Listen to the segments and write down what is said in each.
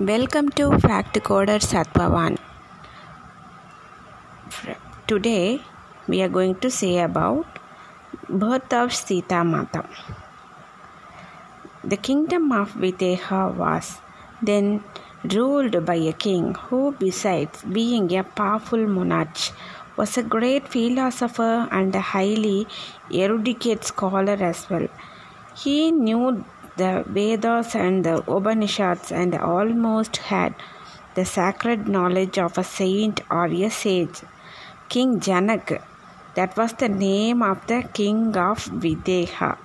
Welcome to Fact Coder Satpavan. Today we are going to say about birth of Sita Mata. The kingdom of Videha was then ruled by a king who, besides being a powerful monarch, was a great philosopher and a highly erudite scholar as well. He knew the Vedas and the Upanishads and almost had the sacred knowledge of a saint or a sage. King Janak, that was the name of the king of Videha,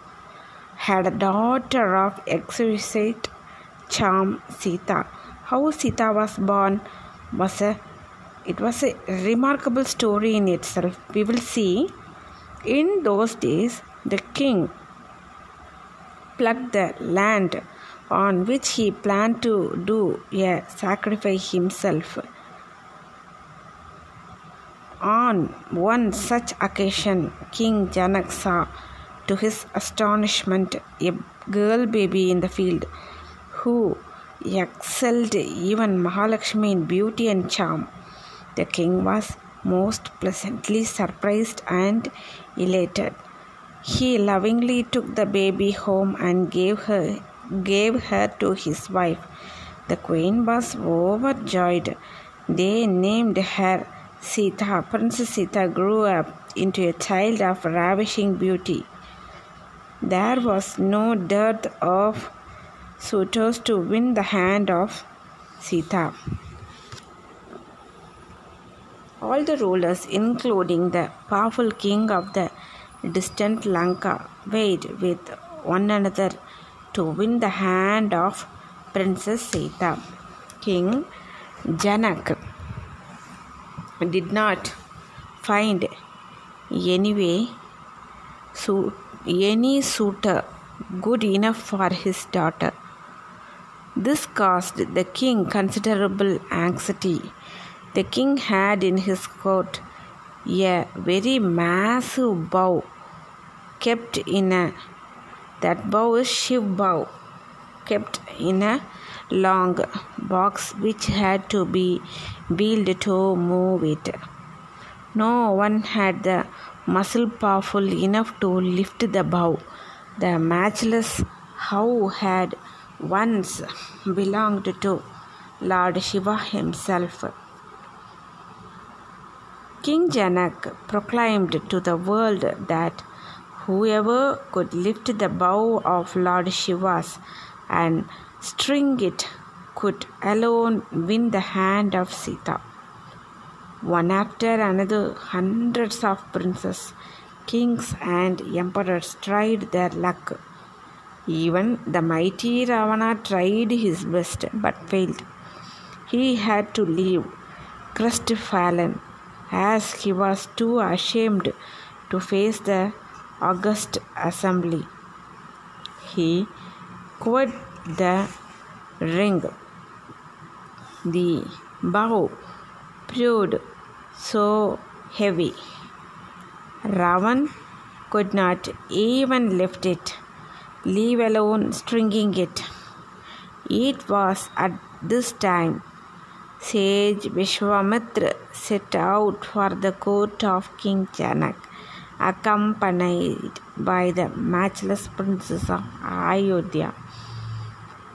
had a daughter of exquisite charm, Sita. How Sita was born was a it was a remarkable story in itself. We will see in those days the king plucked the land on which he planned to do a sacrifice himself. On one such occasion, King Janak saw, to his astonishment, a girl baby in the field who excelled even Mahalakshmi in beauty and charm. The king was most pleasantly surprised and elated. He lovingly took the baby home and gave her gave her to his wife. The queen was overjoyed. They named her Sita. Princess Sita grew up into a child of ravishing beauty. There was no dearth of suitors to win the hand of Sita. All the rulers, including the powerful king of the distant Lanka weighed with one another to win the hand of Princess Sita. King Janak did not find any way so any suitor good enough for his daughter. This caused the king considerable anxiety. The king had in his court a very massive bow kept in a that bow is Shiv bow kept in a long box which had to be wheeled to move it. No one had the muscle powerful enough to lift the bow. The matchless how had once belonged to Lord Shiva himself. King Janak proclaimed to the world that whoever could lift the bow of Lord Shiva's and string it could alone win the hand of Sita. One after another, hundreds of princes, kings, and emperors tried their luck. Even the mighty Ravana tried his best but failed. He had to leave crestfallen as he was too ashamed to face the august assembly. He quit the ring. The bow proved so heavy. Ravan could not even lift it, leave alone stringing it. It was at this time Sage Vishwamitra set out for the court of King Janak, accompanied by the matchless princess of Ayodhya.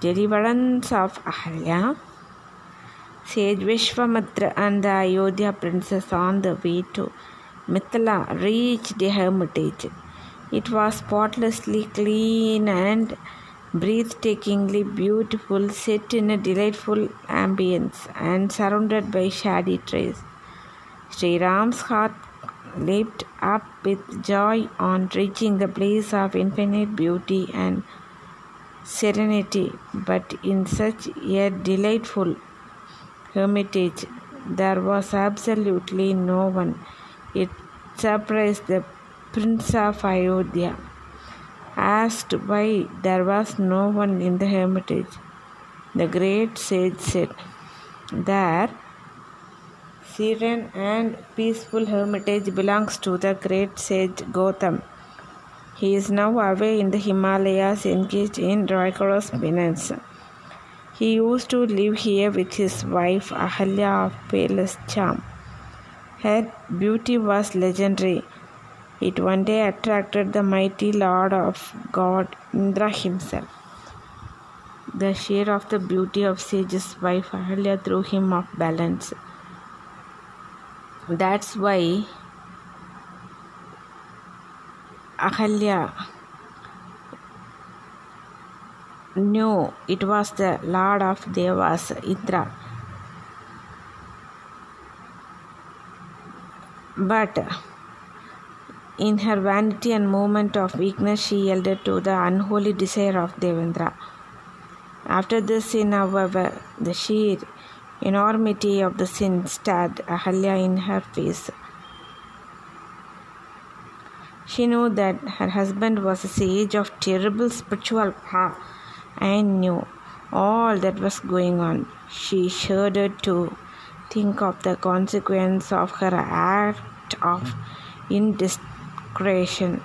Deliverance of Ahalya. Sage Vishwamitra and the Ayodhya princess on the way to Mithila reached the hermitage. It was spotlessly clean and breathtakingly beautiful, set in a delightful ambience and surrounded by shady trees. Sri Ram's heart leaped up with joy on reaching the place of infinite beauty and serenity, but in such a delightful hermitage there was absolutely no one. It surprised the Prince of Ayodhya asked why there was no one in the hermitage. The great sage said, There, serene and peaceful hermitage belongs to the great sage Gautam. He is now away in the Himalayas engaged in rigorous penance. He used to live here with his wife Ahalya of Palace Charm. Her beauty was legendary. It one day attracted the mighty lord of God Indra himself. The share of the beauty of sage's wife Ahalya threw him off balance. That's why Ahalya knew it was the Lord of Devas, Indra. But in her vanity and moment of weakness, she yielded to the unholy desire of Devendra. After this sin, however, the sheer enormity of the sin stared Ahalya in her face. She knew that her husband was a sage of terrible spiritual power and knew all that was going on. She shuddered to think of the consequence of her act of indiscretion.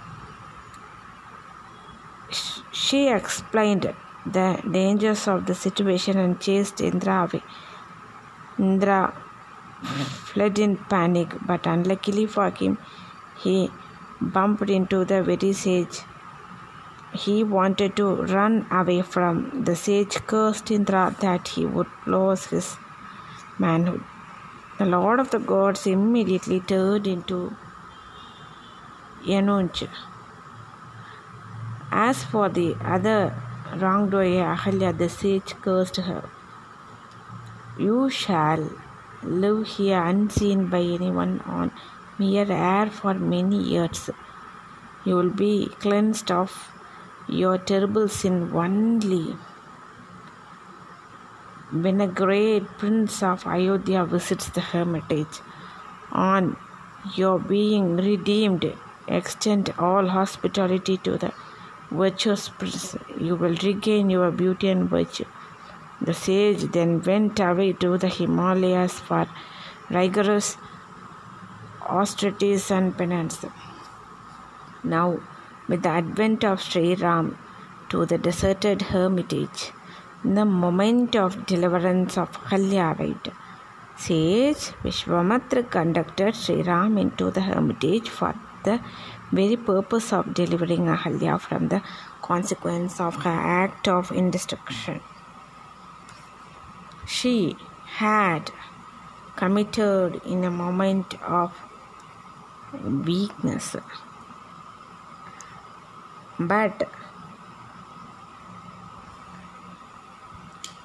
She explained the dangers of the situation and chased Indra away. Indra fled in panic, but unluckily for him, he bumped into the very sage he wanted to run away from. The sage cursed Indra that he would lose his manhood. The Lord of the Gods immediately turned into Yanunch. As for the other wrongdoer, Ahalya, the sage cursed her. You shall live here unseen by anyone on mere air for many years. You will be cleansed of your terrible sin only when a great prince of Ayodhya visits the hermitage. On your being redeemed, extend all hospitality to the virtuous prince. You will regain your beauty and virtue. The sage then went away to the Himalayas for rigorous austerities and penance. Now, with the advent of Sri Ram to the deserted hermitage, the moment of deliverance of Ahalya arrived. Sage Vishwamitra conducted Sri Ram into the hermitage for the very purpose of delivering Ahalya from the consequence of her act of indestruction. She had committed in a moment of weakness but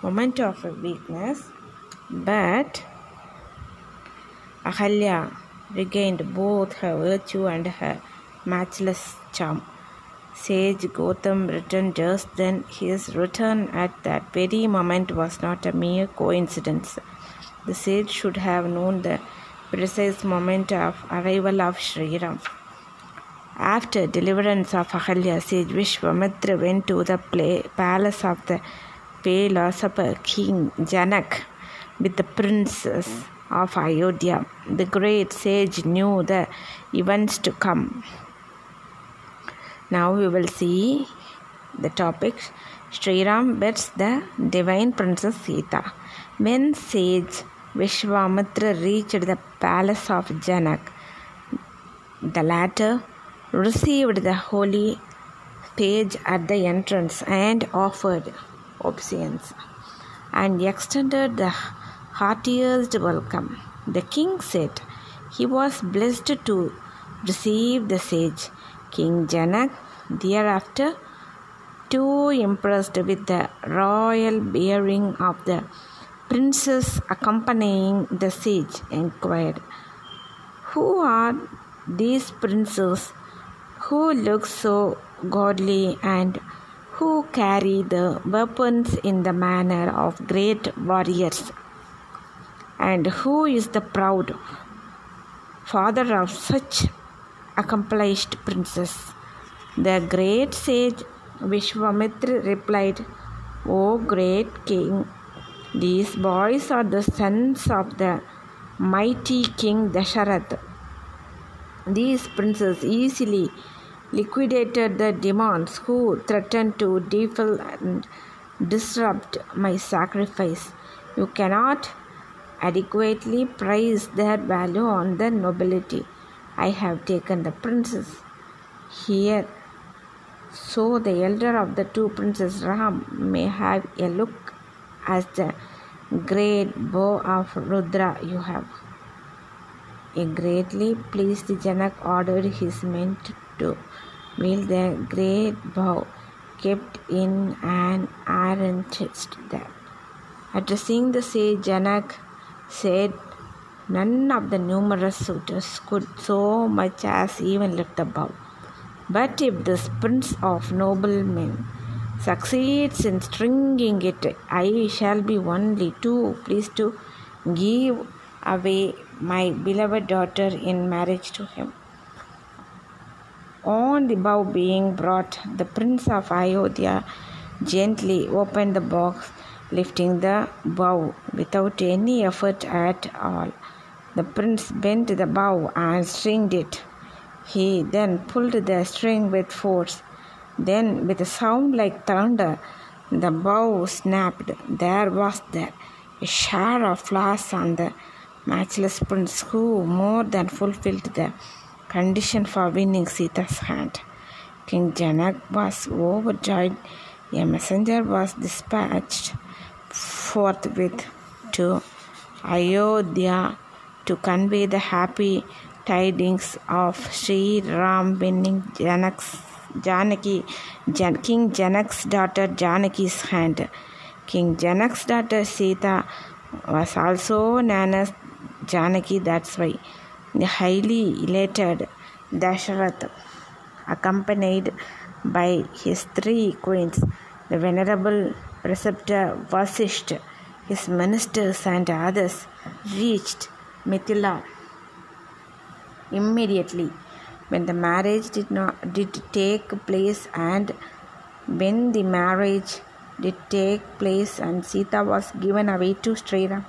moment of weakness but ahalya regained both her virtue and her matchless charm sage Gautam returned just then. His return at that very moment was not a mere coincidence. The sage should have known the precise moment of arrival of Sri Ram. After deliverance of Ahalya, sage Vishwamitra went to the play, palace of the philosopher King Janak with the princess of Ayodhya. The great sage knew the events to come. Now we will see the topic Sri Ram bets the divine princess Sita. When sage Vishwamitra reached the palace of Janak, the latter received the holy page at the entrance and offered obeisance and extended the heartiest welcome. The king said he was blessed to receive the sage. King Janak, thereafter, too impressed with the royal bearing of the princess accompanying the sage, inquired, Who are these princes who look so godly and who carry the weapons in the manner of great warriors, and who is the proud father of such accomplished princes. The great sage Vishwamitra replied, O great king, these boys are the sons of the mighty king Dasharath. These princes easily liquidated the demons who threatened to defile and disrupt my sacrifice. You cannot adequately price their value on the nobility. I have taken the princess here so the elder of the two princes Ram may have a look as the great bow of Rudra you have. A greatly pleased Janak ordered his men to wield the great bow kept in an iron chest there. Addressing the sage, Janak said, None of the numerous suitors could so much as even lift the bow. But if this prince of noblemen succeeds in stringing it, I shall be only too pleased to give away my beloved daughter in marriage to him. On the bow being brought, the prince of Ayodhya gently opened the box, lifting the bow without any effort at all. The prince bent the bow and stringed it. He then pulled the string with force. Then, with a sound like thunder, the bow snapped. There was there a shower of flowers on the matchless prince who more than fulfilled the condition for winning Sita's hand. King Janak was overjoyed. A messenger was dispatched forthwith to Ayodhya to convey the happy tidings of Sri Ram winning Janak's, Janaki, Jan, King Janak's daughter Janaki's hand. King Janak's daughter Sita was also known as Janaki, that's why. The highly elated Dasharath, accompanied by his three queens, the venerable preceptor Vasisht, his ministers and others, reached Mithila immediately when the marriage did not did take place and when the marriage did take place and Sita was given away to Sri Ram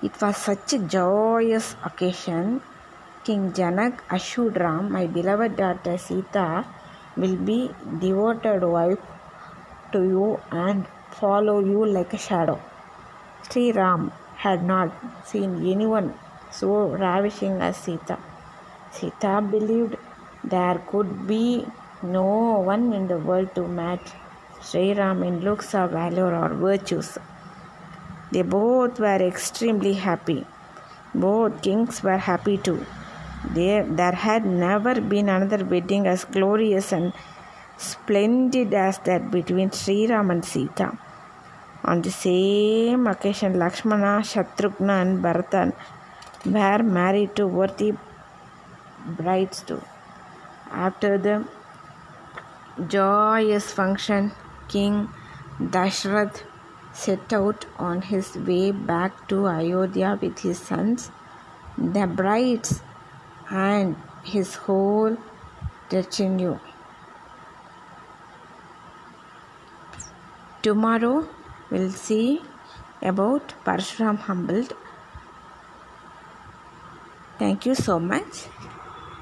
it was such a joyous occasion. King Janak assured Ram, My beloved daughter Sita will be devoted wife to you and follow you like a shadow. Sri Ram had not seen anyone so ravishing as Sita. Sita believed there could be no one in the world to match Sri Ram in looks or valor or virtues. They both were extremely happy. Both kings were happy too. There, there had never been another wedding as glorious and splendid as that between Sri Ram and Sita. On the same occasion, Lakshmana, Shatrughna, and Bharatan were married to worthy brides too. After the joyous function, King Dashrath set out on his way back to Ayodhya with his sons, the brides, and his whole retinue. Tomorrow we'll see about Parshuram Humboldt. Thank you so much.